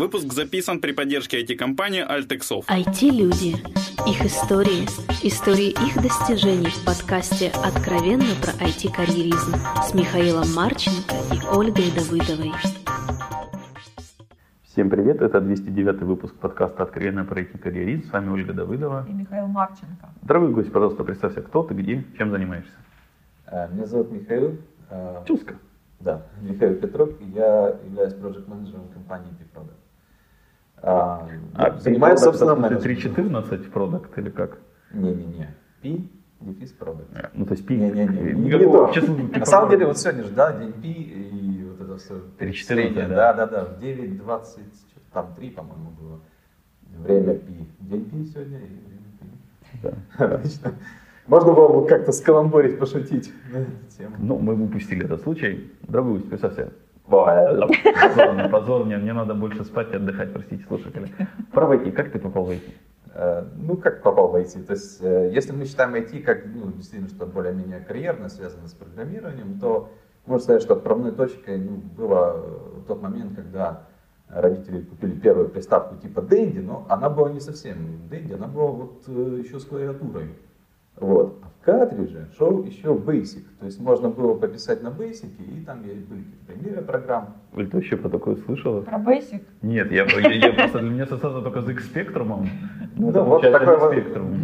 Выпуск записан при поддержке IT-компании Altexov. IT-люди. Их истории. Истории их достижений в подкасте «Откровенно про IT-карьеризм» с Михаилом Марченко и Ольгой Давыдовой. Всем привет, это 209 выпуск подкаста «Откровенно про IT-карьеризм». С вами Ольга Давыдова. И Михаил Марченко. Дорогой гость, пожалуйста, представься, кто ты, где, чем занимаешься. Э, меня зовут Михаил. Э, Чуска. Да, Михаил Петров, и я являюсь проект-менеджером компании P-Product. А, а занимаюсь, собственно, менеджментом. 3.14 продукт или как? Не-не-не. P дефис продукт. А, ну, то есть P. Не-не-не. Не, то. На самом деле, вот сегодня же, да, день P и вот это все. 3.14, да. Да, да, да. В 9.20, там 3, по-моему, было. Время P. День P сегодня и время P. Да. Отлично. Можно было бы как-то скаламбурить, пошутить на эту тему. Ну, мы упустили этот случай. Дорогой представься, Позорно, позорно, мне надо больше спать и отдыхать, простите, слушатели. Про IT, как ты попал в IT? Э, ну, как попал в IT? То есть, э, если мы считаем IT как, ну, действительно, что более-менее карьерно связано с программированием, то можно сказать, что отправной точкой ну, было тот момент, когда родители купили первую приставку типа Dendy, но она была не совсем Dendy, она была вот э, еще с клавиатурой. Вот. А в картридже шел еще Basic. То есть можно было пописать на Basic, и там были какие-то примеры программ. Вы ты вообще про такое слышала? Про Basic? Нет, я, я, я просто для меня ассоциация только с X-спектрумом. Ну, да, вот такой вот,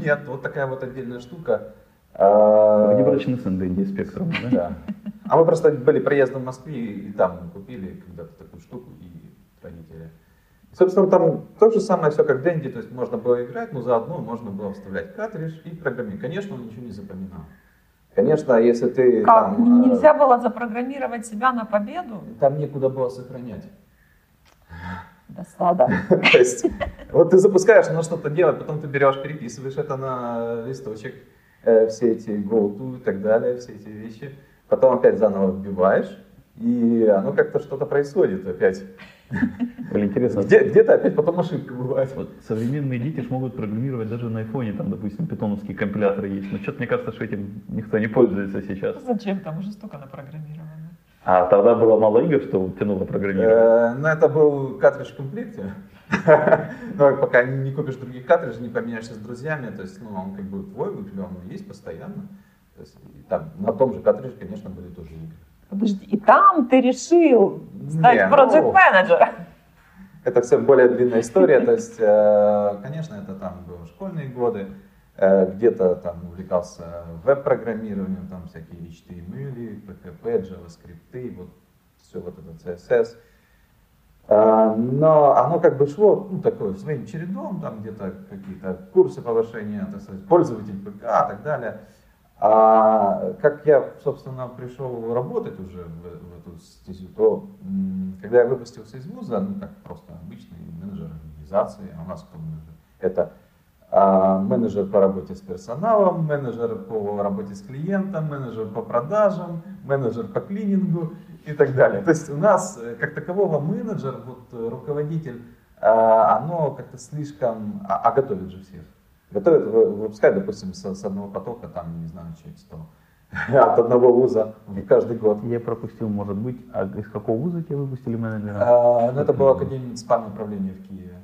нет, вот такая вот отдельная штука. А, Внебрачный сын Дэнди спектром, да? Да. А мы просто были проездом в Москве и там купили когда-то такую штуку, и родители Собственно, там то же самое все, как Дэнди, то есть можно было играть, но заодно можно было вставлять картридж и программировать. Конечно, он ничего не запоминал. Конечно, если ты... Как? Там, Нельзя э... было запрограммировать себя на победу? Там некуда было сохранять. Досада. То есть, вот ты запускаешь, оно что-то делает, потом ты берешь, переписываешь это на листочек, э, все эти go-to и так далее, все эти вещи. Потом опять заново вбиваешь, и оно как-то что-то происходит опять. Были интересно. Где, где-то опять потом ошибка бывает. Вот современные дети ж могут программировать даже на айфоне, там, допустим, питоновские компиляторы есть. Но что-то мне кажется, что этим никто не пользуется сейчас. Зачем? Там уже столько напрограммировано. А тогда было мало игр, что тянуло программировать? Э, ну, это был картридж в комплекте. Но пока не купишь других картриджей, не поменяешься с друзьями, то есть, ну, он как бы твой, он есть постоянно. То есть, там, на том же картридже, конечно, были тоже игры. Подожди, и там ты решил стать проект-менеджером? Ну, это все более длинная история. То есть, э, конечно, это там было школьные годы. Э, где-то там увлекался веб-программированием, там всякие HTML, PHP, JavaScript, вот все вот это CSS. Э, но оно как бы шло, ну, такое, своим чередом, там где-то какие-то курсы повышения, так сказать, пользователь ПК и так далее. А как я, собственно, пришел работать уже в, в эту стезю, то когда я выпустился из вуза, ну, как просто обычный менеджер организации, а у нас кто менеджер? Это а, менеджер по работе с персоналом, менеджер по работе с клиентом, менеджер по продажам, менеджер по клинингу и так далее. То есть у нас, э, как такового, менеджер, вот, э, руководитель, а, оно как-то слишком, а, а готовит же всех готовят выпускать, допустим, с, с одного потока, там, не знаю, человек 100 от одного вуза каждый год. Я пропустил, может быть, а из какого вуза тебя выпустили менеджера? А, ну, это была Академия муниципального управления в Киеве.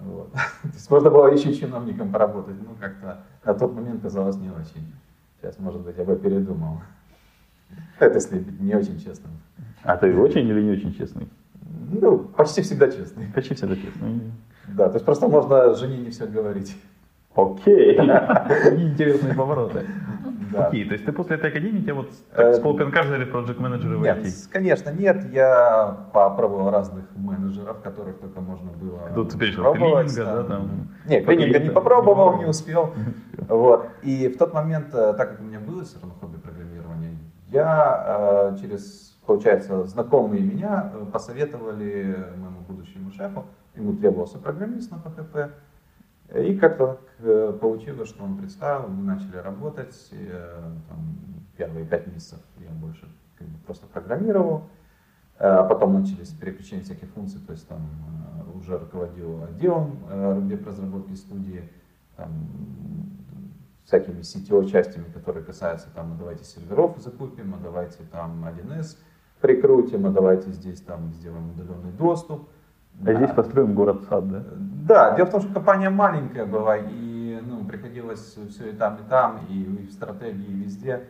Вот. То есть можно было еще чиновником поработать, ну как-то на тот момент казалось не очень. Сейчас, может быть, я бы передумал. Это если быть не очень честным. А ты очень или не очень честный? Ну, почти всегда честный. Почти всегда честный. Да, то есть просто можно жене не все говорить. Окей. Какие интересные повороты. Да. Окей, то есть ты после этой академии тебя вот так, с полпинка взяли проект менеджеры Нет, конечно, нет. Я попробовал разных менеджеров, которых только можно было Тут теперь пробовать. Клининга, да, там. Нет, клининга не попробовал, не успел. Вот. И в тот момент, э, так как у меня было все равно хобби программирования, я э, через, получается, знакомые меня э, посоветовали моему будущему шефу, ему требовался программист на PHP, и как-то э, получилось, что он представил, мы начали работать. И, э, там, первые пять месяцев я больше как бы, просто программировал. А потом начались переключения всяких функций, то есть там уже руководил отделом веб-разработки студии, там, всякими CTO-частями, которые касаются там, а давайте серверов закупим, а давайте там 1С прикрутим, а давайте здесь там сделаем удаленный доступ А здесь построим город-сад, да? Да, дело в том, что компания маленькая была, и ну, приходилось все и там, и там, и, и в стратегии, и везде.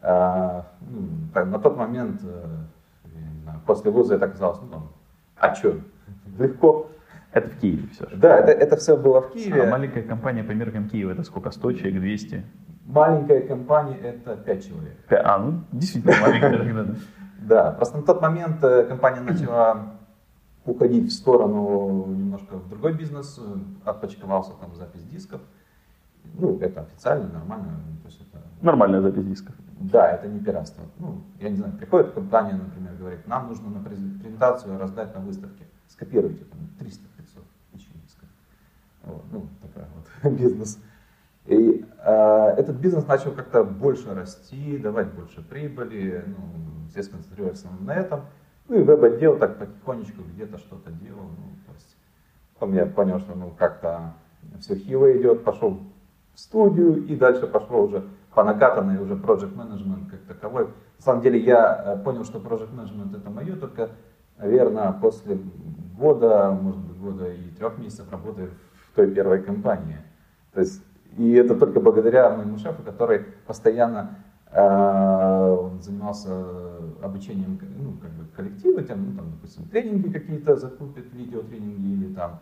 А, ну, так, на тот момент, э, знаю, после вуза это казалось, ну, а что, легко. Это в Киеве все. Да, это, это все было в Киеве. А маленькая компания по меркам Киева, это сколько? 100 человек, 200? Маленькая компания это 5 человек. А, ну, действительно маленькая. Да, просто на тот момент э, компания начала уходить в сторону немножко в другой бизнес, э, отпочковался там запись дисков. Ну, это официально, нормально. То есть это, Нормальная запись дисков. да, это не пиратство. Ну, я не знаю, приходит компания, например, говорит, нам нужно на презен- презентацию раздать на выставке. Скопируйте там 300-500 тысяч дисков. Вот, ну, такой вот бизнес. И э, этот бизнес начал как-то больше расти, давать больше прибыли, ну, все сконцентрировались на этом. Ну и веб-отдел так потихонечку где-то что-то делал. Ну, то есть, потом я понял, что ну, как-то все хило идет, пошел в студию и дальше пошел уже по накатанной уже project management как таковой. На самом деле я э, понял, что project management это мое, только, наверное, после года, может быть, года и трех месяцев работы в той первой компании. То есть, и это только благодаря моему шефу, который постоянно он занимался обучением ну, как бы коллектива, там, ну, там, допустим, тренинги какие-то закупит, видеотренинги или там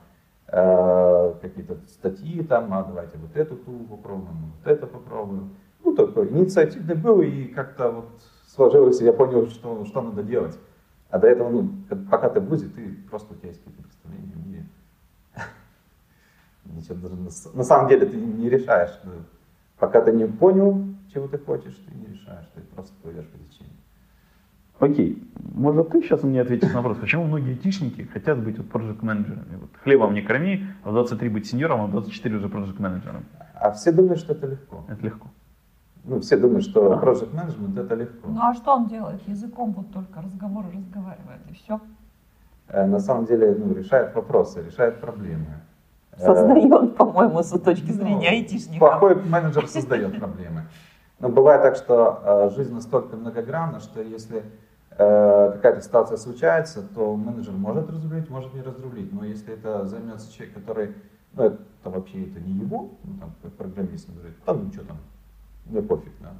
э, какие-то статьи, там, а давайте вот эту ту попробуем, вот это попробуем. Ну, такой инициативный был, и как-то вот сложилось, и я понял, что, что надо делать. А до этого, ну, пока ты в ВУЗе, ты просто у тебя есть какие-то представления в мире. Ничего даже на, самом деле ты не решаешь. Пока ты не понял, чего ты хочешь, ты не решаешь, ты просто плывешь по течению. Окей, может ты сейчас мне ответишь на вопрос, почему многие айтишники хотят быть вот project менеджерами? Вот хлебом не корми, а в 23 быть сеньором, а в 24 уже project менеджером. А все думают, что это легко. Это легко. Ну, все думают, что project management это легко. Ну а что он делает? Языком вот только разговоры разговаривает и все. Э, На самом деле, ну, решает вопросы, решает проблемы. Э, Создает, по-моему, с точки зрения Ну, айтишника. Плохой менеджер создает проблемы. Но бывает так, что э, жизнь настолько многогранна, что если э, какая-то ситуация случается, то менеджер может разрулить, может не разрулить. Но если это займется человек, который, ну, это вообще это не его, ну, там, программист, он говорит, там ничего там, мне пофиг. Да.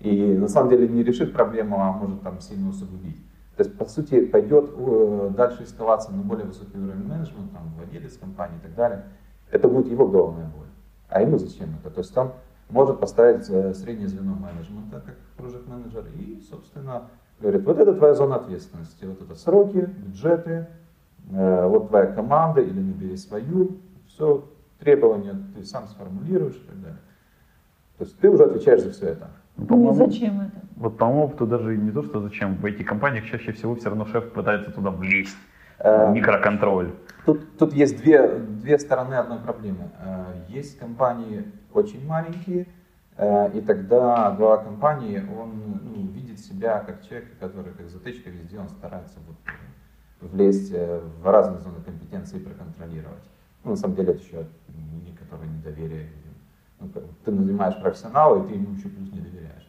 И на самом деле не решит проблему, а может там сильно усугубить. То есть, по сути, пойдет э, дальше эскалация на более высокий уровень менеджмента, там, владелец компании и так далее. Это будет его головная боль. А ему зачем это? То есть он может поставить э, среднее звено менеджмента, как project менеджер, и, собственно, говорит, вот это твоя зона ответственности, вот это сроки, бюджеты, э, вот твоя команда, или набери свою, все, требования ты сам сформулируешь и так далее. То есть ты уже отвечаешь за все это. Ну, Ну и зачем это? Вот по моему опыту даже не то, что зачем, в IT-компаниях чаще всего все равно шеф пытается туда влезть. Э, Микроконтроль. Тут, тут есть две, две стороны одной проблемы. Э, Есть компании очень маленькие, э, и тогда глава компании, он ну, видит себя как человек, который как затычка везде, он старается вот, влезть в разные зоны компетенции и проконтролировать. Ну, на самом деле это еще некоторое недоверие. Ну, ты нанимаешь профессионала, и ты ему еще плюс не доверяешь.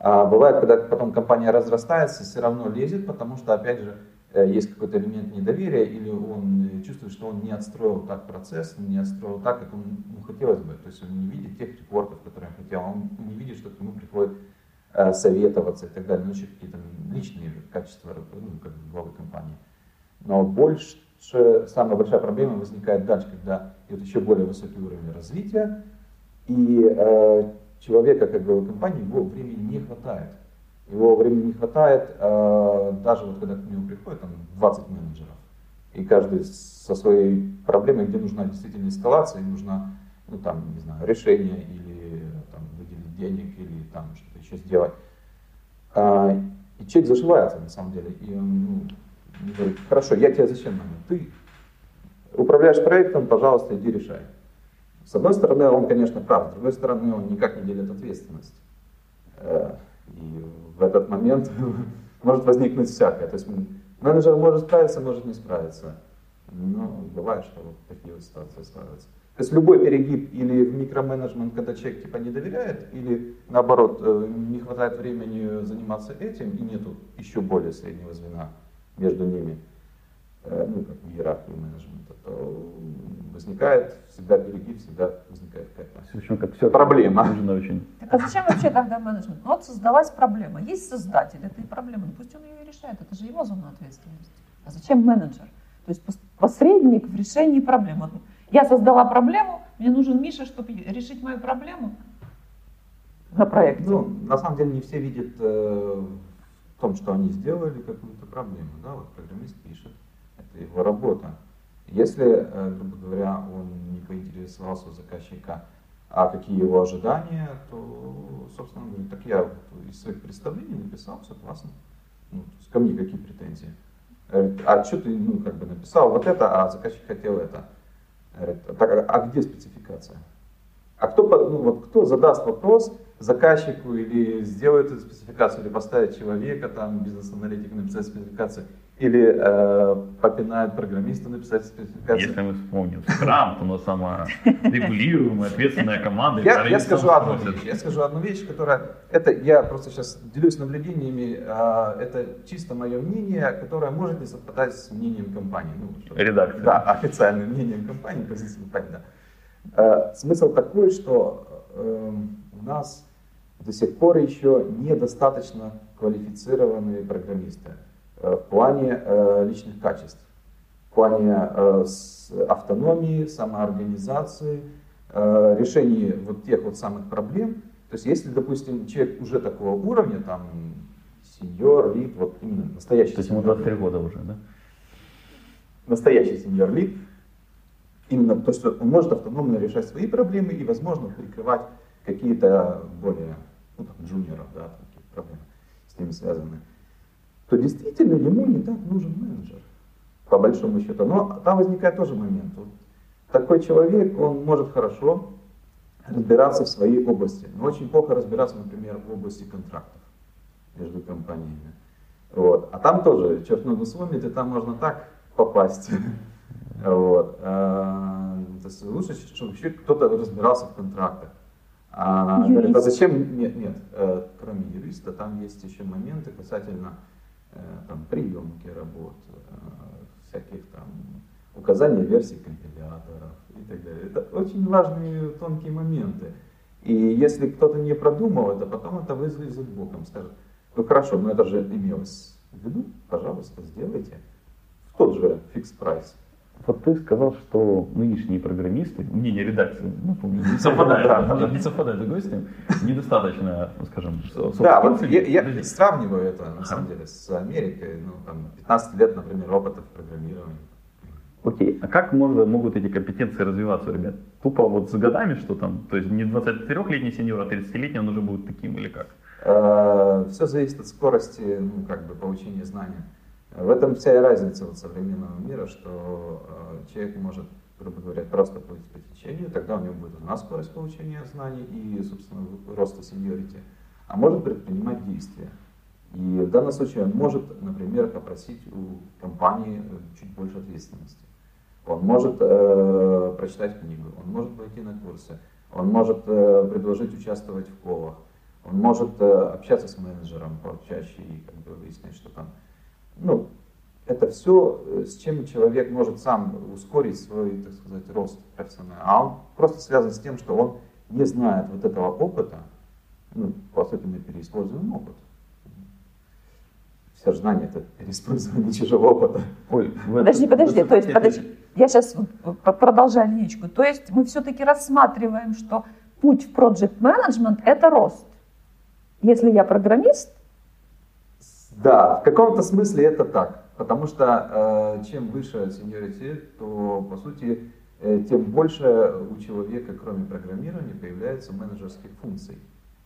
А бывает, когда потом компания разрастается, все равно лезет, потому что, опять же, есть какой-то элемент недоверия, или он э, чувствует, что он не отстроил так процесс, не отстроил так, как ему хотелось бы. То есть он не видит тех репортов, которые он хотел, он не видит, что к нему приходит э, советоваться и так далее, ну еще какие-то личные качества ну, как главы компании. Но больше, самая большая проблема возникает дальше, когда идет еще более высокий уровень развития, и э, человека, как главы компании, его времени не хватает. Его времени не хватает, э, даже вот когда к нему приходит там 20 менеджеров, и каждый со своей проблемой, где нужна действительно эскалация, нужна, ну там, не знаю, решение, или там выделить денег, или там что-то еще сделать. А, и человек зашивается на самом деле, и он ну, говорит, хорошо, я тебя зачем нанял? Ты управляешь проектом, пожалуйста, иди решай. С одной стороны, он, конечно, прав, с другой стороны, он никак не делит ответственность. И в этот момент может возникнуть всякое. То есть менеджер может справиться, может не справиться. Но бывает, что вот такие вот ситуации складываются. То есть любой перегиб или в микроменеджмент, когда человек типа не доверяет, или наоборот, э, не хватает времени заниматься этим, и нету еще более среднего звена между ними. Э, ну, как в иерархии менеджмента, то возникает всегда перегиб, всегда возникает какая-то В общем, как все Проблема. Нужно очень. Так а зачем вообще тогда менеджмент? Ну вот создалась проблема. Есть создатель этой проблемы, ну пусть он ее и решает, это же его зона ответственности. А зачем менеджер? То есть пос- посредник в решении проблем. Вот я создала проблему, мне нужен Миша, чтобы решить мою проблему на проекте. Ну, на самом деле не все видят э, в том, что они сделали какую-то проблему. Да? Вот программист пишет, его работа. Если, э, грубо говоря, он не поинтересовался у заказчика, а какие его ожидания, то, собственно, он говорит, так я вот из своих представлений написал, все классно. Ну, ко мне какие претензии? А что ты, ну, как бы написал вот это, а заказчик хотел это? Говорит, так, а- а где спецификация? А кто, ну, вот, кто задаст вопрос заказчику или сделает эту спецификацию, или поставит человека, там, бизнес-аналитика написать спецификацию, или э, попинает программиста написать спецификацию. Если мы вспомним Scrum, то у нас самая регулируемая, ответственная команда. Я, я скажу одну вещь. Я скажу одну вещь, которая это я просто сейчас делюсь наблюдениями. а, это чисто мое мнение, которое может не совпадать с мнением компании. Ну, Редакция. Да, официальным мнением компании, позицией компании. Да. Э, Смысл такой, что э, у нас до сих пор еще недостаточно квалифицированные программисты э, в плане э, личных качеств, в плане э, автономии, самоорганизации, э, решении вот тех вот самых проблем. То есть если, допустим, человек уже такого уровня, там, сеньор, лид, вот именно настоящий То есть ему сеньор, 23 года уже, да? настоящий сеньор лид, именно то, что он может автономно решать свои проблемы и, возможно, прикрывать какие-то более, ну, там, джуниоров, да, там, какие-то проблемы с ними связаны, то действительно ему не так нужен менеджер, по большому счету. Но там возникает тоже момент. Такой человек, он может хорошо разбираться в своей области, но очень плохо разбираться, например, в области контрактов между компаниями. Вот. А там тоже, черт ногу сломит, и там можно так попасть. Вот. А, то есть лучше, чтобы еще кто-то разбирался в контрактах. А, говорит, а зачем? Нет, нет, э, кроме юриста, там есть еще моменты касательно там, приемки работ, э, всяких там указания версий компиляторов и так далее. Это очень важные тонкие моменты. И если кто-то не продумал это, потом это вызовет боком, скажет, ну хорошо, но это же имелось в виду, пожалуйста, сделайте. В тот же фикс прайс. Вот ты сказал, что нынешние программисты, мнение редакции, ну, помню, не совпадает, Да. не совпадает с гостем, недостаточно, ну, скажем, Да, вот я, я сравниваю это на самом деле с Америкой, ну там 15 лет, например, опыта в программировании. Окей, а как можно, могут эти компетенции развиваться ребят? Тупо вот с годами, что там, то есть не 23-летний сеньор, а 30-летний он уже будет таким или как? Все зависит от скорости, ну, как бы, получения знания. В этом вся и разница вот современного мира, что э, человек может, грубо говоря, просто плыть по течению, тогда у него будет одна скорость получения знаний и, собственно, роста сеньорити, а может предпринимать действия. И в данном случае он может, например, попросить у компании э, чуть больше ответственности. Он может э, прочитать книгу, он может пойти на курсы, он может э, предложить участвовать в колах, он может э, общаться с менеджером почаще и как бы выяснять, что там. Ну, это все, с чем человек может сам ускорить свой, так сказать, рост профессиональный. А он просто связан с тем, что он не знает вот этого опыта, ну, по сути, мы переиспользуем опыт. Все же знания это переиспользование чужого опыта. Ой, Подожди, этом- подожди, то есть, подожди, я сейчас продолжаю линейку. То есть мы все-таки рассматриваем, что путь в project management это рост. Если я программист, Да, в каком-то смысле это так. Потому что э, чем выше seniority, то по сути э, тем больше у человека, кроме программирования, появляется менеджерских функций.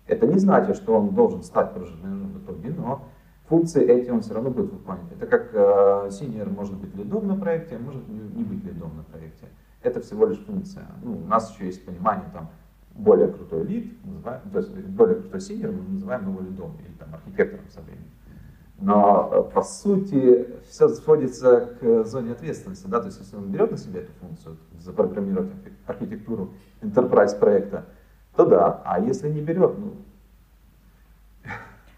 Это не значит, что он должен стать менеджером в итоге, но функции эти он все равно будет выполнять. Это как э, senior может быть лидом на проекте, а может не быть лидом на проекте. Это всего лишь функция. Ну, у нас еще есть понимание там более крутой лид, то есть более крутой senior, мы называем его лидом или там архитектором со временем. Но э, по сути все сводится к зоне ответственности. Да? То есть если он берет на себя эту функцию, запрограммировать архи- архитектуру enterprise проекта, то да. А если не берет, ну,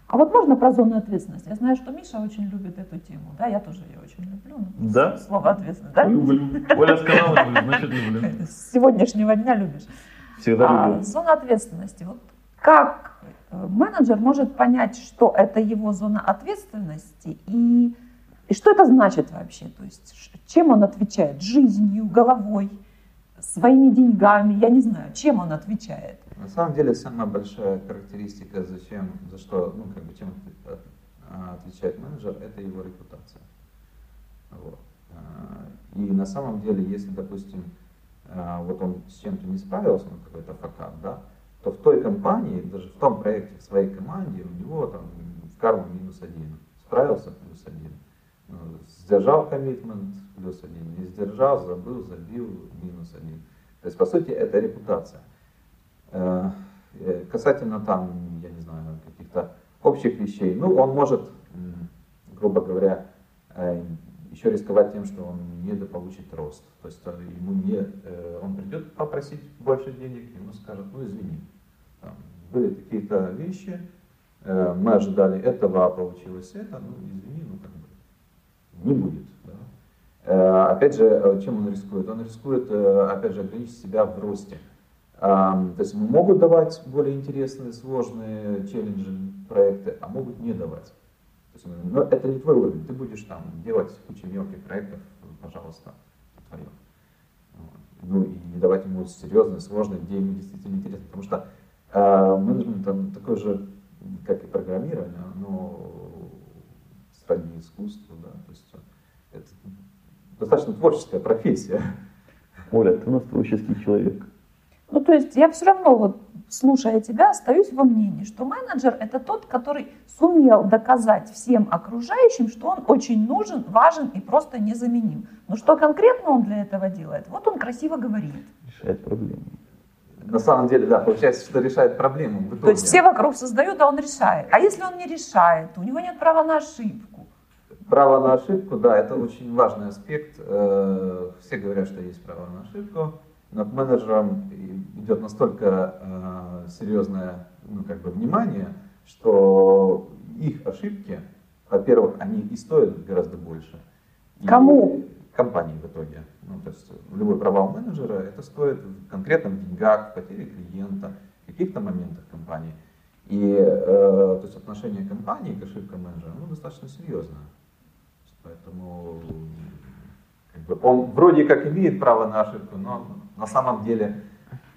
А вот можно про зону ответственности? Я знаю, что Миша очень любит эту тему, да, я тоже ее очень люблю. ну, Да? Слово ответственность, да? Люблю. Оля сказала, люблю, значит люблю. С сегодняшнего дня любишь. Всегда А, люблю. зона ответственности. Вот как э, менеджер может понять, что это его зона ответственности и, и что это значит вообще? То есть чем он отвечает? Жизнью, головой, своими деньгами? Я не знаю, чем он отвечает. На самом деле самая большая характеристика, зачем, за что, ну как бы чем а, отвечает менеджер, это его репутация. Вот. А, И на самом деле, если, допустим, а, вот он с чем-то не справился, ну какой-то факап, да, то в той компании, даже в том проекте, в своей команде, у него там в карму минус один. Справился плюс один. Сдержал коммитмент плюс один. Не сдержал, забыл, забил минус один. То есть, по сути, это репутация. Э, э, Касательно там, я не знаю, каких-то общих вещей, ну, он может, грубо говоря, э, еще рисковать тем, что он недополучит рост. То есть ему не, он придет попросить больше денег, ему скажут, ну извини, были какие-то вещи, э, мы ожидали этого, а получилось это, ну извини, ну как бы не будет. да. Э, Опять же, э, чем он рискует? Он рискует, опять же, ограничить себя в росте. То есть могут давать более интересные, сложные челленджи, проекты, а могут не давать. То есть, но это не твой уровень, ты будешь там делать кучу мелких проектов, пожалуйста, твое. Ну и не давать ему серьезные, сложные, где ему действительно интересно. Потому что менеджмент он такой же, как и программирование, но сродни искусству, да, то есть это достаточно творческая профессия. Оля, ты у нас творческий человек. Ну, то есть я все равно, вот, слушая тебя, остаюсь во мнении, что менеджер – это тот, который сумел доказать всем окружающим, что он очень нужен, важен и просто незаменим. Но что конкретно он для этого делает? Вот он красиво говорит. Решает проблемы. На самом деле, да, получается, что решает проблему. То есть все вокруг создают, а он решает. А если он не решает, у него нет права на ошибку. Право на ошибку, да, это очень важный аспект. Э, Все говорят, что есть право на ошибку, но к менеджерам идет настолько э, серьезное ну, как бы, внимание, что их ошибки, во-первых, они и стоят гораздо больше. Кому? Компании в итоге. Ну, то есть любой провал менеджера это стоит в конкретном деньгах, в потере клиента, каких-то моментах компании. И э, то есть отношение компании к ошибкам менеджера ну, достаточно серьезное. Поэтому как бы, он вроде как имеет право на ошибку, но на самом деле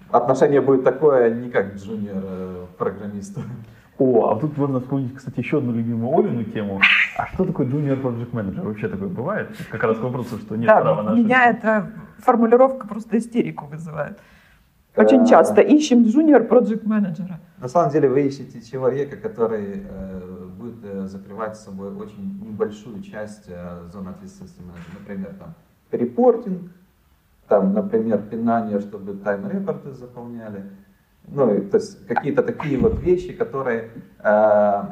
отношение будет такое не как джуниор э, программиста. О, а тут можно вспомнить, кстати, еще одну любимую Олину тему. А что такое junior project manager? Вообще такое бывает? Как раз к вопросу, что нет да, права на меня эта формулировка просто истерику вызывает. Очень Э, часто ищем junior project менеджера. На самом деле вы ищете человека, который э, будет э, закрывать с собой очень небольшую часть э, зоны ответственности менеджера. Например, там репортинг, там, например, пинание, чтобы тайм-репорты заполняли. Ну, то есть какие-то такие вот вещи, которые, э,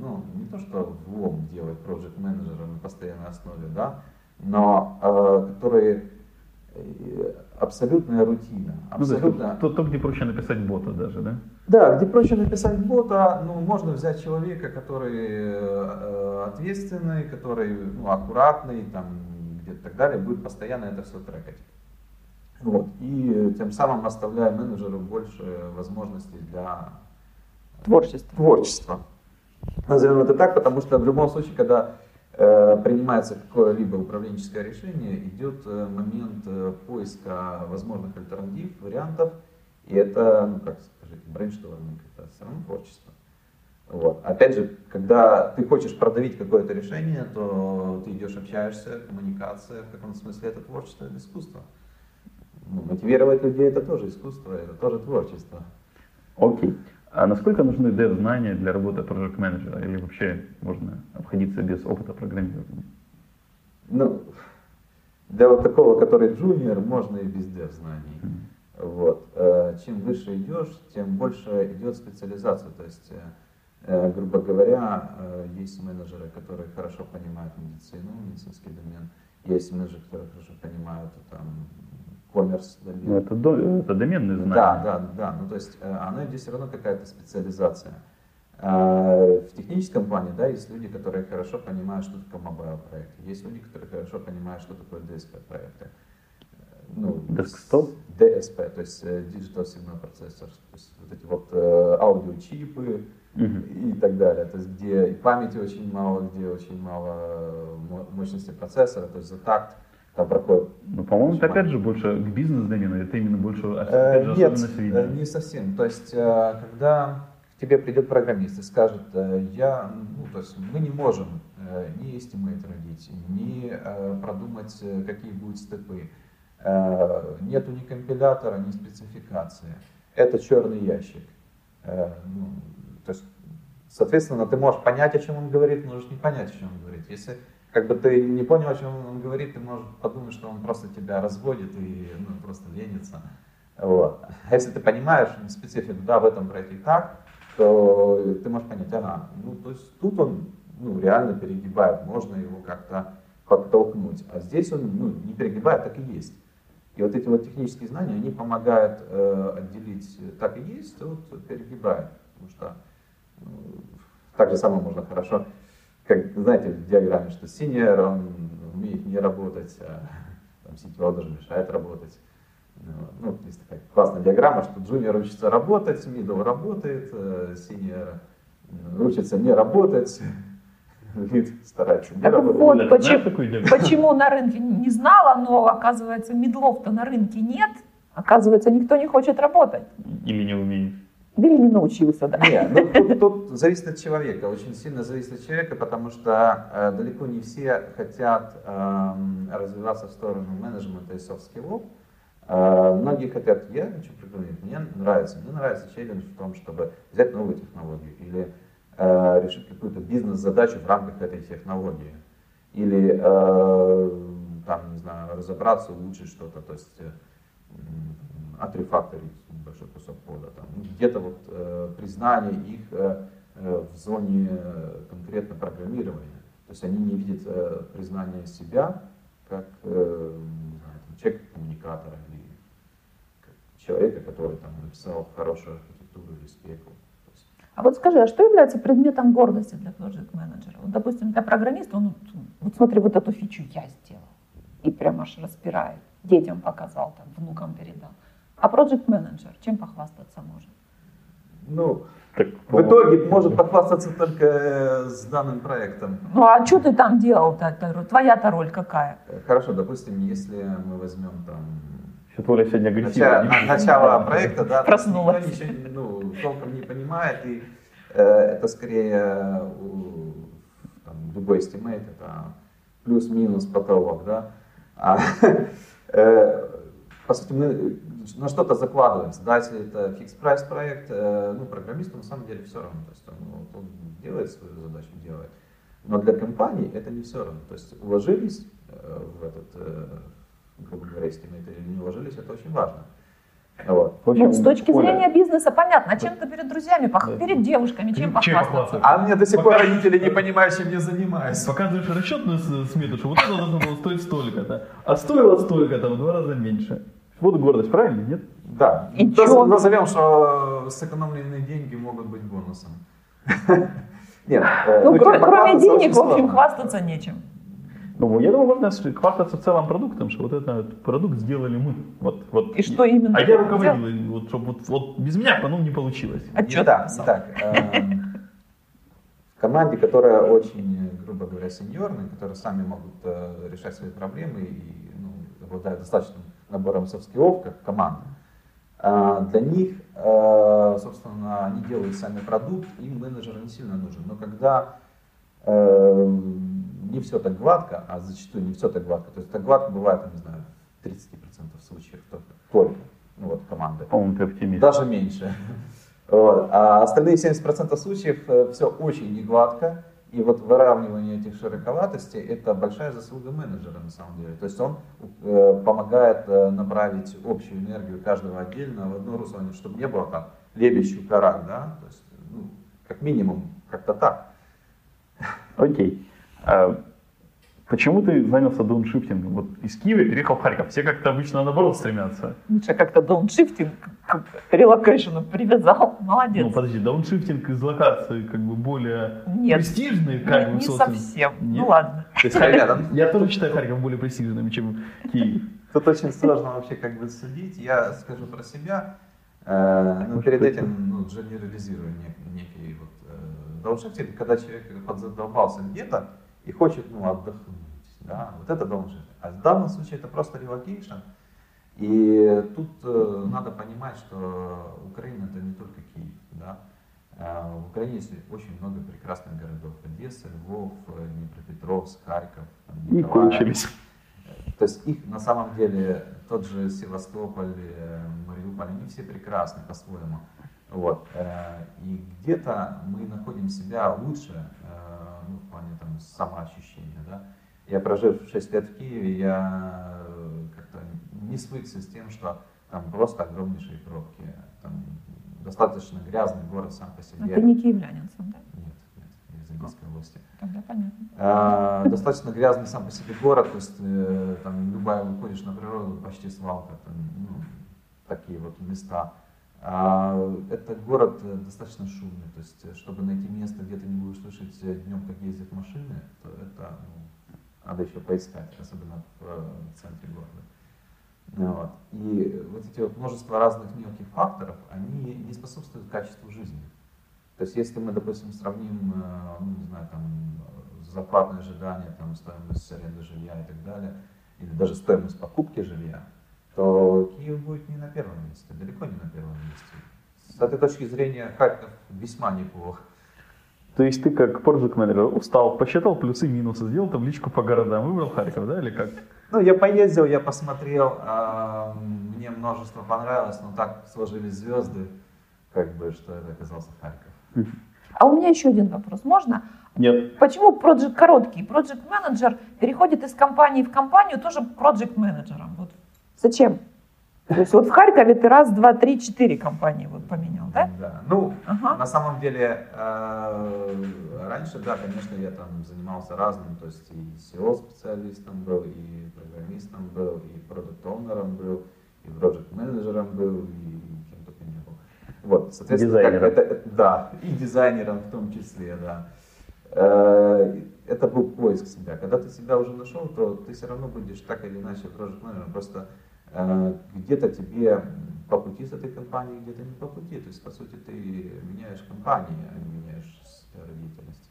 ну, не то что влом делать проект менеджера на постоянной основе, да, но э, которые э, абсолютная рутина, Ну, то, абсолютно то, то, где проще написать бота даже, да? да, где проще написать бота, ну, можно взять человека, который э, ответственный, который ну, аккуратный, там, где-то так далее, будет постоянно это все трекать. Вот. И тем самым оставляя менеджеру больше возможностей для Творчество. творчества. Назовем это так, потому что в любом случае, когда э, принимается какое-либо управленческое решение, идет э, момент э, поиска возможных альтернатив, вариантов, и это, ну как скажите, brainstorming, это все равно творчество. Вот. Опять же, когда ты хочешь продавить какое-то решение, то ты идешь, общаешься, коммуникация, в каком смысле это творчество, это искусство. Ну, мотивировать людей это тоже искусство, это тоже творчество. Окей. А насколько нужны dev-знания для работы project менеджера Или вообще можно обходиться без опыта программирования? Ну, для вот такого, который джуниор, можно и без дев знаний. Вот. Э, Чем выше идешь, тем больше идет специализация. То есть, э, э, грубо говоря, есть менеджеры, которые хорошо понимают медицину, медицинский домен. Есть менеджеры, которые хорошо понимают там, commerce domain. Ну, это, до- это доменные знания. Да, да, да. Ну, то есть э, она здесь все равно какая-то специализация. А в техническом плане, да, есть люди, которые хорошо понимают, что такое mobile проекты, есть люди, которые хорошо понимают, что такое DSP проекты. Ну, Desktop? DSP, то есть э, Digital Signal Processor, то есть вот эти вот э, аудиочипы uh-huh. и так далее, то есть где и памяти очень мало, где очень мало мощности процессора, то есть за такт там проходит. Ну, по-моему, это опять же больше к бизнес-домену, это именно больше опять же, э, Нет, не совсем. То есть, когда к тебе придет программист и скажет, я, ну, то есть мы не можем ни estimate родить, ни продумать, какие будут степы, Э, нету ни компилятора, ни спецификации. Это черный ящик. Э, ну, то есть, соответственно, ты можешь понять, о чем он говорит, можешь не понять, о чем он говорит. Если как бы ты не понял, о чем он говорит, ты можешь подумать, что он просто тебя разводит и ну, просто ленится. Вот. А если ты понимаешь специфику, да, в этом пройти так, то ты можешь понять, ага, ну, то есть тут он ну, реально перегибает, можно его как-то подтолкнуть. А здесь он ну, не перегибает, так и есть. И вот эти вот технические знания, они помогают э, отделить так и есть от перегибает. Потому что э, так же самое можно хорошо, как, знаете, в диаграмме, что senior, он умеет не работать, а там, CTO даже мешает работать. Ну, есть такая классная диаграмма, что джуниор учится работать, middle работает, senior э, учится не работать, вид старается. Так вот, почему, почему на рынке не знала, но оказывается медлов-то на рынке нет, оказывается никто не хочет работать. Или не умеет. Или не научился, да. Нет, ну, тут, тут зависит от человека, очень сильно зависит от человека, потому что э, далеко не все хотят э, развиваться в сторону менеджмента и soft skill-ов. Э, многие хотят, я хочу программировать, мне нравится, мне нравится челлендж в том, чтобы взять новую технологию или э, решить какую-то бизнес-задачу в рамках этой технологии. Или э, там, не знаю, разобраться, улучшить что-то, то есть э, отрефакторить большой кусок кода. Там. Ну, где-то вот э, признание их э, э, в зоне конкретно программирования. То есть они не видят э, признания себя как э, человека-коммуникатора или как человека, который там, написал хорошую архитектуру или спеку. А вот скажи, а что является предметом гордости для project менеджера? Вот, допустим, для программиста, он, вот смотри, вот эту фичу я сделал. И прям аж распирает. Детям показал, там, внукам передал. А project менеджер чем похвастаться может? Ну, так, в итоге может похвастаться только э, с данным проектом. Ну а что ты там делал? -то? Твоя-то роль какая? Хорошо, допустим, если мы возьмем там что Оля сегодня агрессивно. Начало, начало проекта, да, Проснулась. никто ничего ну, толком не понимает, и э, это скорее у, там, любой estimate, это плюс-минус потолок, да. А, э, по сути, мы на что-то закладываемся, да, если это фикс прайс проект, э, ну, программисту на самом деле все равно, то есть он, вот, он делает свою задачу, делает. Но для компании это не все равно, то есть уложились э, в этот э, грубо говоря, мы это не уложились, это очень важно. Вот. общем, ну, с точки Оля, зрения бизнеса понятно, а чем ты перед друзьями, пох... перед девушками, чем похвастаться? А мне до сих пор родители не понимают, чем я занимаюсь. Показываешь расчетную смету, что вот это должно было стоить столько-то, а стоило столько-то в два раза меньше. Вот гордость, правильно, нет? Да. И Наз, назовем, что сэкономленные деньги могут быть бонусом. Нет, э, ну, ну кроме денег, в общем, хвастаться нечем. Ну, я думаю, можно хвастаться целым продуктом, что вот этот продукт сделали мы. Вот, вот. И что именно? А я руководил, вот, чтобы вот, вот без меня по не получилось. А что так, так. Э, в команде, которая очень, грубо говоря, сеньорная, которые сами могут э, решать свои проблемы и ну, обладают достаточным набором софт-скиллов, как команда, для них, собственно, они делают сами продукт, им менеджер не сильно нужен. Но когда не все так гладко, а зачастую не все так гладко. То есть так гладко бывает, не знаю, 30% случаев только, только ну, вот, команды. По-моему, ты оптимист. Даже меньше. Вот. А остальные 70% случаев э, все очень негладко. И вот выравнивание этих широковатостей – это большая заслуга менеджера на самом деле. То есть он э, помогает э, направить общую энергию каждого отдельно в одно русло, чтобы не было там лебедь кора, да? То есть, ну, как минимум, как-то так. Окей. А Почему ты занялся дауншифтингом? Вот из Киева переехал в Харьков. Все как-то обычно наоборот стремятся. Лучше как-то дауншифтинг к relocation у привязал. Молодец. Ну подожди, дауншифтинг из локации как бы более Нет. престижный, как Нет, бы, не собственно. совсем. Нет? Ну ладно. То есть, ну, Я тоже считаю Харьков более престижным, чем Киев. Тут очень сложно вообще как бы судить. Я скажу про себя. Э, Но перед этим ну, генерализирую нек- некий вот, э, дауншифтинг, когда человек подзадолбался где-то и хочет ну, отдохнуть. Да? Вот это дауншифтинг. А в данном случае это просто relocation. И тут э, надо понимать, что Украина это не только Киев. Да? Э, В Украине есть очень много прекрасных городов. Одесса, Львов, э, Днепропетровск, Харьков. И кончились. То есть их на самом деле, тот же Севастополь, э, Мариуполь, они все прекрасны по-своему. Вот. э, И где-то мы находим себя лучше, э, ну, в плане там, самоощущения. Да? Я прожив 6 лет в Киеве, я э, как-то не свыкся с тем, что там просто огромнейшие пробки. Там достаточно грязный город сам по А себе. ты не киевлянин сам, да? Нет, нет, из Одесской области. Тогда понятно. А, достаточно грязный сам по себе город, то есть э, там любая выходишь на природу, почти свалка, там, ну, такие вот места. А, это город достаточно шумный, то есть э, чтобы найти место, где ты не будешь слышать э, днем, как ездят машины, то это ну, надо еще поискать, особенно в э, центре города. Ну Вот. И вот эти вот множество разных мелких факторов, они не способствуют качеству жизни. То есть если мы, допустим, сравним, ну, не знаю, там, зарплатные ожидания, там, стоимость аренды жилья и так далее, или даже стоимость покупки жилья, то Киев будет не на первом месте, далеко не на первом месте. С этой точки зрения Харьков весьма неплох. То есть ты как project менеджер устал, посчитал плюсы и минусы, сделал табличку по городам, выбрал Харьков, да, или как? Ну, я поездил, я посмотрел, а, мне множество понравилось, но так сложились звезды, как бы, что это оказался Харьков. А у меня еще один вопрос. Можно? Нет. Почему проект короткий? Проект менеджер переходит из компании в компанию тоже проект менеджером. Вот зачем? То есть вот в Харькове ты раз, два, три, четыре компании вот поменял, да? Да. Ну, Ага. на самом деле, э, раньше, да, конечно, я там занимался разным, то есть и SEO-специалистом был, и программистом был, и продукт-оунером был, и проект-менеджером был, и кем только не был. Вот, соответственно, как Дизайнером. это, это- да, и дизайнером в том числе, да. Э, Это был поиск себя. Когда ты себя уже нашел, то ты все равно будешь так или иначе project менеджером. Просто где-то тебе по пути с этой компанией, где-то не по пути. То есть, по сути, ты меняешь компании, а не меняешь сферу деятельности.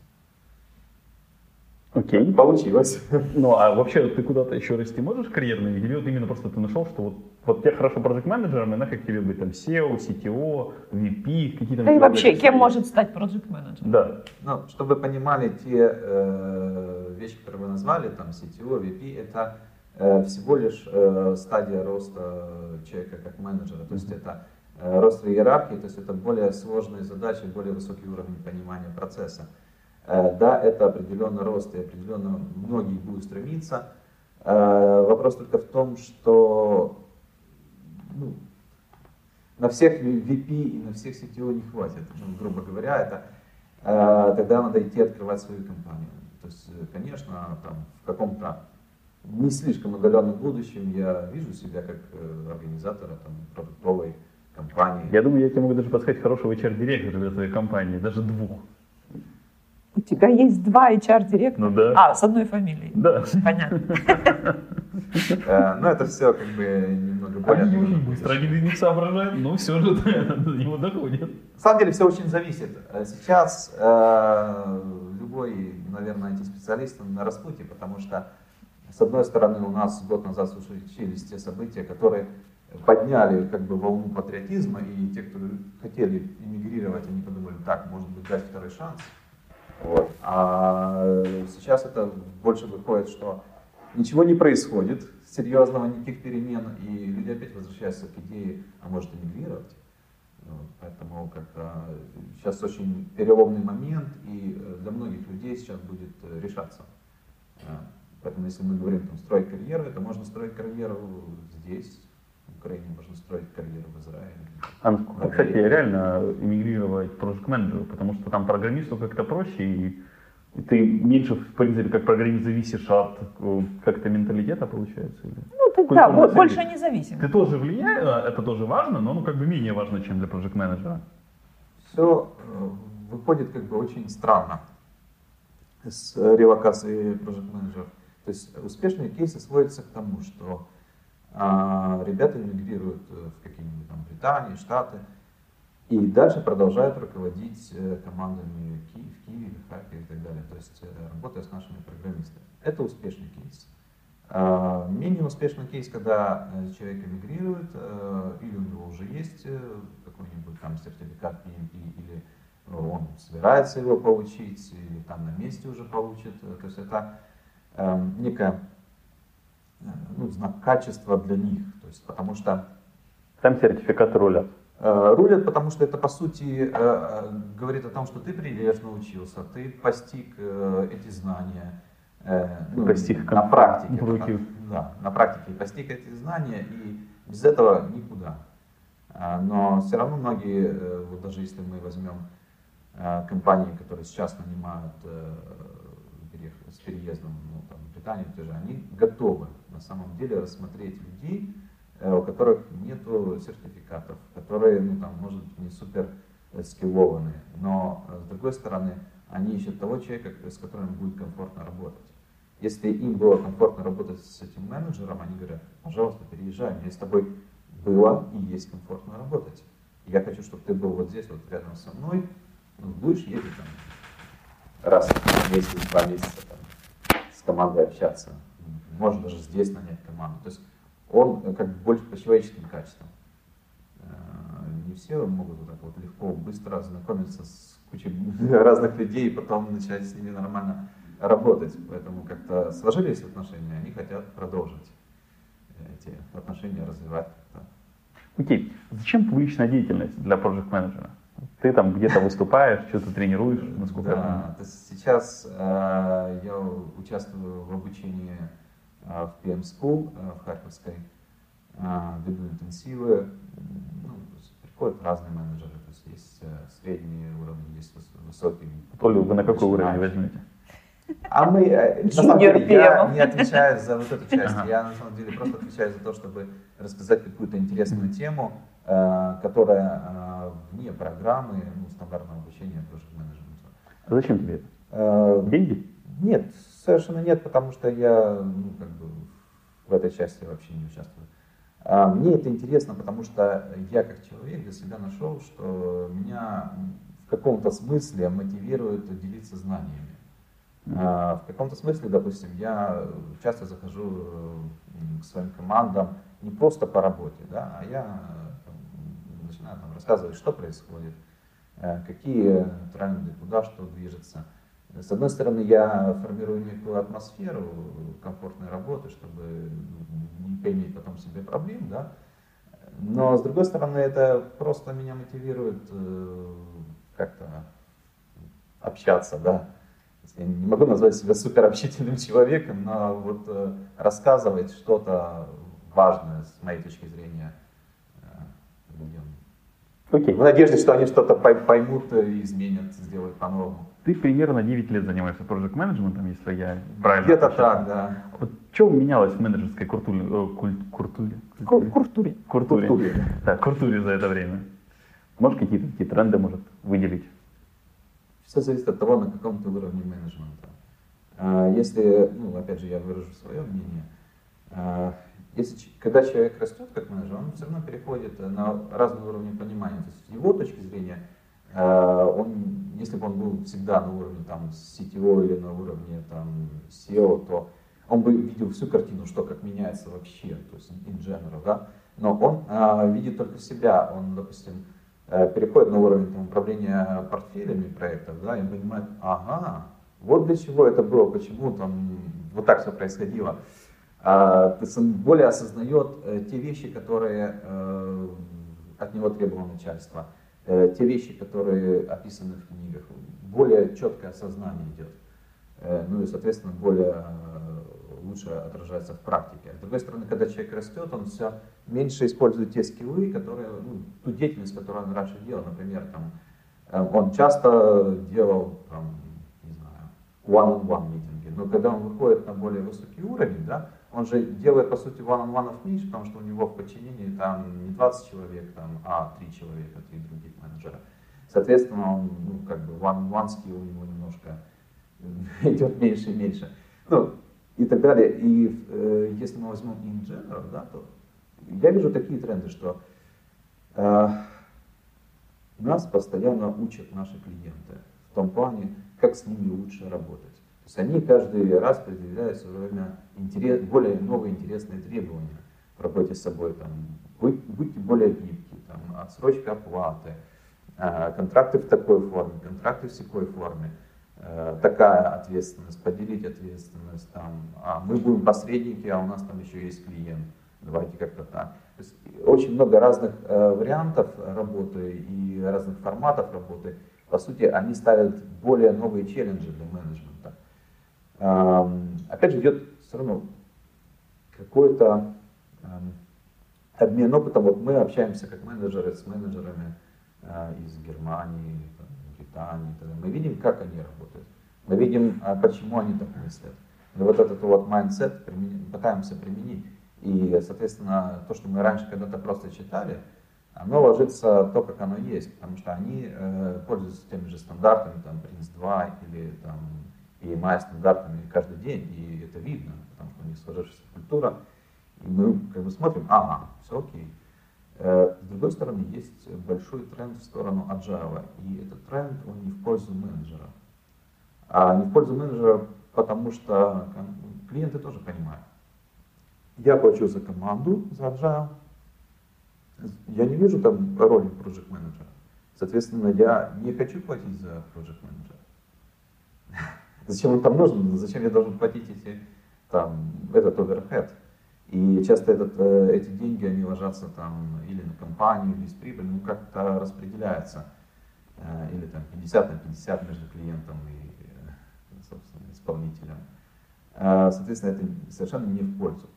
Окей. Получилось. Ну, а вообще ты куда-то еще расти можешь карьерно? Или вот именно просто ты нашел, что вот, вот тебе хорошо project менеджером, и нафиг тебе быть там SEO, CTO, VP, какие там... Да и вообще, кем может стать проект менеджер? Да. Ну, чтобы вы понимали, те э, вещи, которые вы назвали, там CTO, VP, это э, всего лишь э, стадия роста человека как менеджера. То есть это э, рост иерархии, то есть это более сложные задачи, более высокий уровень понимания процесса. Э, да, это определенно рост, и определенно многие будут стремиться. Э, вопрос только в том, что ну, на всех VP и на всех CTO не хватит, ну, грубо говоря, это э, тогда надо идти открывать свою компанию. То есть, э, конечно, там, в каком-то не слишком отдаленном будущем я вижу себя как э, организатора там, продуктовой компании. Я думаю, я тебе могу даже подсказать хорошего HR-директора для твоей компании, даже двух. У тебя есть два HR-директора? Ну да. А, с одной фамилией. Да. Понятно. Э, но это все как бы немного более... Они быстро, они не соображают, но все же до него доходит. На самом деле все очень зависит. Э, Сейчас любой, наверное, IT-специалист на распутье, потому что, с одной стороны, у нас год назад случились те события, которые подняли как бы волну патриотизма, и те, кто хотели эмигрировать, они подумали, так, может быть, дать второй шанс. Вот. А сейчас это больше выходит, что ничего не происходит, серьезного, никаких перемен, и люди опять возвращаются к идее, а может эмигрировать. Поэтому как-то сейчас очень переломный момент, и для многих людей сейчас будет решаться. Э, Поэтому если мы говорим там, строить карьеру, это можно строить карьеру здесь, в Украине, можно строить карьеру в Израиле. А насколько, кстати, реально эмигрировать project менеджеру, потому что там программисту как-то проще, и ты меньше, в принципе, как программист зависишь от э, как-то менталитета, получается? Или? Ну, ты, да, бо- больше независим. Ты тоже влияешь, это тоже важно, но ну, как бы менее важно, чем для проект менеджера. все выходит как бы очень странно с э, релокацией project менеджеров. То есть успешные кейсы сводятся к тому, что а, ребята эмигрируют э, в какие-нибудь там Британии, Штаты, и дальше продолжают руководить э, командами в Ки- в Киеве, в Харькове и так далее. То есть э, работая с нашими программистами. Это успешный кейс. А, Менее успешный кейс, когда человек эмигрирует, или у него уже есть какой-нибудь там сертификат PMP, или он собирается его получить, или там на месте уже получит. То есть это некое э, ну, знак качества для них. То есть, потому что Там сертификаты рулят. Э, Рулят, потому что это, по сути, э, говорит о том, что ты прилежно учился, ты постиг эти знания. ну, Постиг на практике. руки. Да, на практике постиг эти знания, и без этого никуда. А, Но все равно многие, вот даже если мы возьмем компании, которые сейчас нанимают с переездом ну, там, в Британию, те же, они готовы на самом деле рассмотреть людей, э, у которых нет сертификатов, которые, ну, там, может быть, не супер э, скиллованные, но, э, с другой стороны, они ищут того человека, с которым будет комфортно работать. Если им было комфортно работать с этим менеджером, они говорят, пожалуйста, переезжай, мне с тобой было и есть комфортно работать. Я хочу, чтобы ты был вот здесь, вот рядом со мной, ну, будешь ездить там раз в месяц, два месяца там, с командой общаться. Можно даже здесь нанять команду. То есть он э, как бы больше по человеческим качествам. Э, Не все могут вот так вот легко, быстро знакомиться с кучей разных людей и потом начать с ними нормально работать. Поэтому как-то сложились отношения, они хотят продолжить эти отношения развивать. Окей, зачем публичная деятельность для проект менеджера? Ты там где-то выступаешь, что-то тренируешь, насколько я Да, есть сейчас э, я участвую в обучении э, в PM School э, в Харьковской, э, веду интенсивы, ну, то есть приходят разные менеджеры, то есть есть э, средние уровни, есть выс- высокие. Толю, вы на какой уровень возьмете? А мы, э, на самом деле, я не отвечаю за вот эту часть, Ага. я на самом деле просто отвечаю за то, чтобы рассказать какую-то интересную тему, которая э, вне программы ну, стандартного обучения project менеджменту. А зачем тебе это? Э, Деньги? Нет, совершенно нет, потому что я ну, как бы в этой части вообще не участвую. А Мне это интересно, потому что я как человек для себя нашел, что меня в каком-то смысле мотивирует делиться знаниями. А, В каком-то смысле, допустим, я часто захожу э, к своим командам не просто по работе, да, а я э, там, рассказывать, что происходит, э, какие тренды, куда что движется. С одной стороны, я формирую некую атмосферу комфортной работы, чтобы ну, не поиметь потом себе проблем, да. Но с другой стороны, это просто меня мотивирует э, как-то общаться, да. Я не могу назвать себя суперобщительным человеком, но вот э, рассказывать что-то важное с моей точки зрения людям. Окей. В надежде, что они что-то пой- поймут и изменят, сделают по-новому. Ты примерно 9 лет занимаешься проект менеджментом, если я правильно Где-то так, да. Вот что менялось в менеджерской культуре? э, куль- культуре? Ку- Куртуре. Культуре. Культуре. Да, культуре за это время. Можешь какие-то такие тренды, может, выделить? Все зависит от того, на каком ты уровне менеджмента. А, Если, ну, опять же, я выражу свое мнение, а, если, когда человек растет как менеджер, он все равно переходит на разные уровни понимания. То есть с его точки зрения, а, он, если бы он был всегда на уровне там, CTO или на уровне там, SEO, то он бы видел всю картину, что как меняется вообще, то есть in general, да. Но он а, видит только себя, он, допустим, э, переходит на уровень там, управления портфелями проектов, да, и понимает, ага, вот для чего это было, почему там вот так все происходило. А, более осознает э, те вещи, которые э, от него требовало начальство, э, те вещи, которые описаны в книгах, более четкое осознание идет. Ну и, соответственно, более лучше отражается в практике. С другой стороны, когда человек растет, он все меньше использует те скиллы, которые, ну, ту деятельность, которую он раньше делал. Например, там, он часто делал, там, не знаю, one-on-one митинги. Но когда он выходит на более высокий уровень, да, он же делает, по сути, one-on-one меньше, потому что у него в подчинении там не 20 человек, там, а 3 человека, 3 других менеджера. Соответственно, он, ну, как бы one-on-one skill у него немножко идет меньше и меньше. Ну, и так далее. И э, если мы возьмем in general, да, то я вижу такие тренды, что э, нас постоянно учат наши клиенты в том плане, как с ними лучше работать. Есть они каждый раз предъявляют в свое время интерес, более новые интересные требования в работе с собой. Там, будь, будьте более гибки, там, отсрочка оплаты, э, контракты в такой форме, контракты в такой форме. Э, такая ответственность, поделить ответственность, там, а мы будем посредники, а у нас там еще есть клиент, давайте как-то так. То есть очень много разных э, вариантов работы и разных форматов работы. По сути, они ставят более новые челленджи для менеджмента. Опять же, идет все равно какой-то обмен опытом. Вот мы общаемся как менеджеры с менеджерами э, из Германии, Британии. Мы видим, как они работают. Мы видим, а, почему они так мыслят. И вот этот вот mindset пытаемся применить. И, соответственно, то, что мы раньше когда-то просто читали, оно ложится то, как оно есть, потому что они э, пользуются теми же стандартами, там, Prince2 или там, EMI стандартами каждый день, и это видно, потому что у них сложившаяся культура, и мы как бы смотрим, ага, все окей. Э, с другой стороны, есть большой тренд в сторону agile, и этот тренд, он не в пользу менеджера. А не в пользу менеджера, потому что клиенты тоже понимают. Я плачу за команду, за agile, я не вижу там роли project менеджера. Соответственно, я не хочу платить за project менеджера. Зачем он там нужен? Зачем я должен платить эти, там, этот overhead? И часто этот, э, эти деньги, они ложатся там или на компанию, или с прибыль, ну как-то распределяется. Э, или там 50 на 50 между клиентом и, э, собственно, исполнителем. Соответственно, это совершенно не в пользу.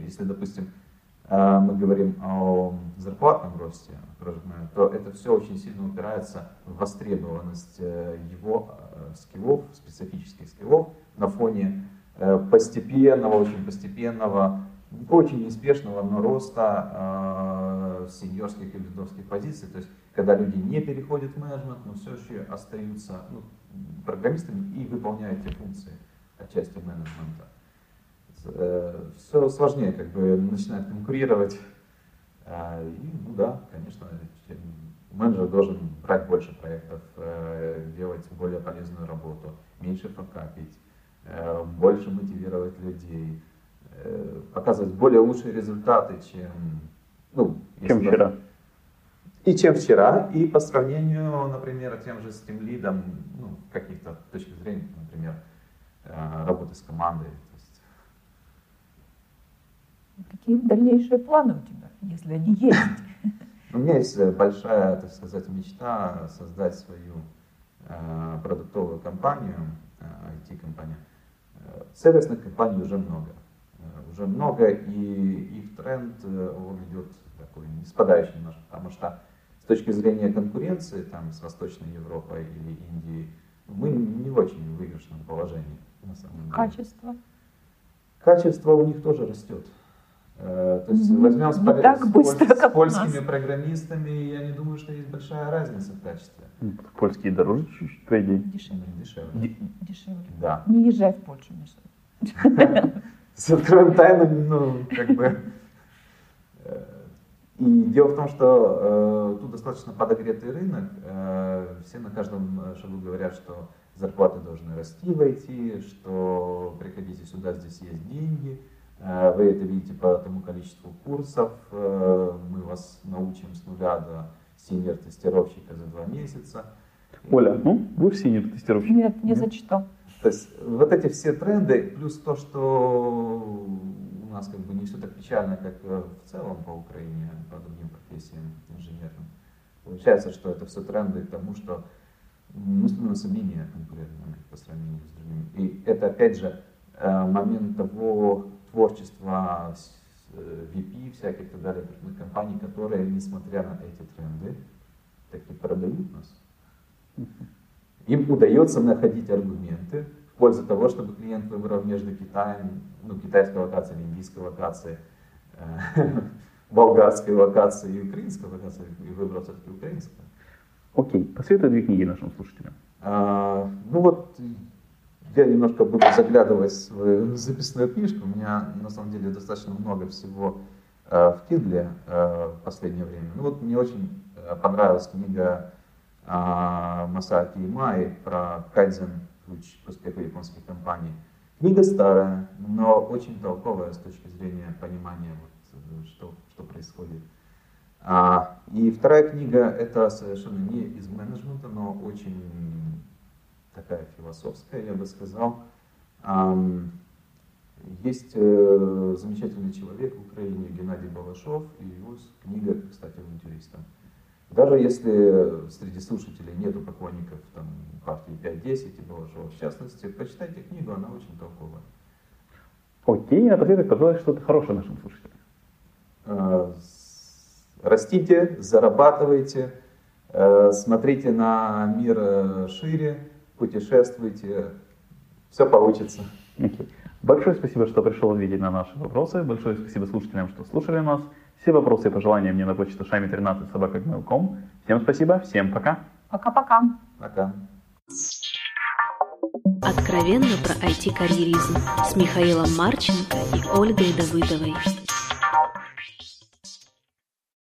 Если, допустим, мы говорим о зарплатном росте то это все очень сильно упирается в востребованность его скиллов, специфических скиллов на фоне Э, постепенного, очень постепенного, очень неспешного, но роста э, сеньорских и лидовских позиций. То есть, когда люди не переходят в менеджмент, но все еще остаются ну, программистами и выполняют те функции отчасти менеджмента. Все сложнее, как бы начинает конкурировать. Э, и, ну да, конечно, менеджер должен брать больше проектов, э, делать более полезную работу, меньше прокапить Э, больше мотивировать людей, э, показывать более лучшие результаты, чем, ну, чем вчера. И чем вчера, и по сравнению, например, тем же с тем лидом, ну, каких-то точки зрения, например, работы с командой. Какие дальнейшие планы у тебя, если они есть? У меня есть большая, так сказать, мечта создать свою продуктовую компанию, IT-компанию, Сервисных компаний уже много. Э, уже много, и их тренд, э, он идет такой не спадающий немножко, потому что с точки зрения конкуренции там, с Восточной Европой или Индией, мы не в очень выигрышном положении. На самом деле. Качество? Качество у них тоже растет. Э, то есть возьмем с, не так быстро, с, с польскими программистами, я не думаю, что есть большая разница в качестве. Польские дороже чуть-чуть, по идее. Дешевле. Дешевле. Дешевле. Да. Не езжай в Польшу, Миша. С откроем тайну, ну, как бы... Э, и дело в том, что э, тут достаточно подогретый рынок. Э, все на каждом шагу говорят, что зарплаты должны расти в IT, что приходите сюда, здесь есть деньги. Э, вы это видите по тому количеству курсов. Э, мы вас научим с нуля до синер-тестировщика за два месяца. Оля, ну, вы синер-тестировщик? Нет, не зачитал. То есть вот эти все тренды, плюс то, что у нас как бы не все так печально, как э, в целом по Украине, по другим профессиям инженерным. Получается, что это все тренды к тому, что мы становимся менее конкурентными по сравнению с другими. И это опять же момент того, творчества VP всяких и так далее, крупных компаний, которые, несмотря на эти тренды, таки продают нас. им удается находить аргументы в пользу того, чтобы клиент выбрал между Китаем, ну, китайской локацией, индийской локацией, э, болгарской локацией и украинской локацией, и выбрал все-таки украинскую. Окей, посоветуй две книги нашим слушателям. А, ну вот, я немножко буду заглядывать в записную книжку. У меня на самом деле достаточно много всего э, в Kindle э, в последнее время. Ну вот мне очень э, понравилась книга э, Масаки Имаи про кайдзен, ключ к успеху японских компаний. Книга старая, но очень толковая с точки зрения понимания, вот, что, что происходит. А, и вторая книга это совершенно не из менеджмента, но очень такая философская, я бы сказал. Есть э, замечательный человек в Украине, Геннадий Балашов, и его книга, кстати, авантюристам. Даже если среди слушателей нету поклонников там, партии 5-10 и Балашова в частности, почитайте книгу, она очень толковая. Окей, напоследок пожелай что-то хорошее нашим слушателям. Э, растите, зарабатывайте, э, смотрите на мир шире, путешествуйте, все получится. Okay. Большое спасибо, что пришел ответить на наши вопросы. Большое спасибо слушателям, что слушали нас. Все вопросы и пожелания мне на почту шами 13 собакагmail.com. Всем спасибо, всем пока. Пока-пока. Пока. Откровенно про IT-карьеризм с Михаилом Марченко и Ольгой Давыдовой.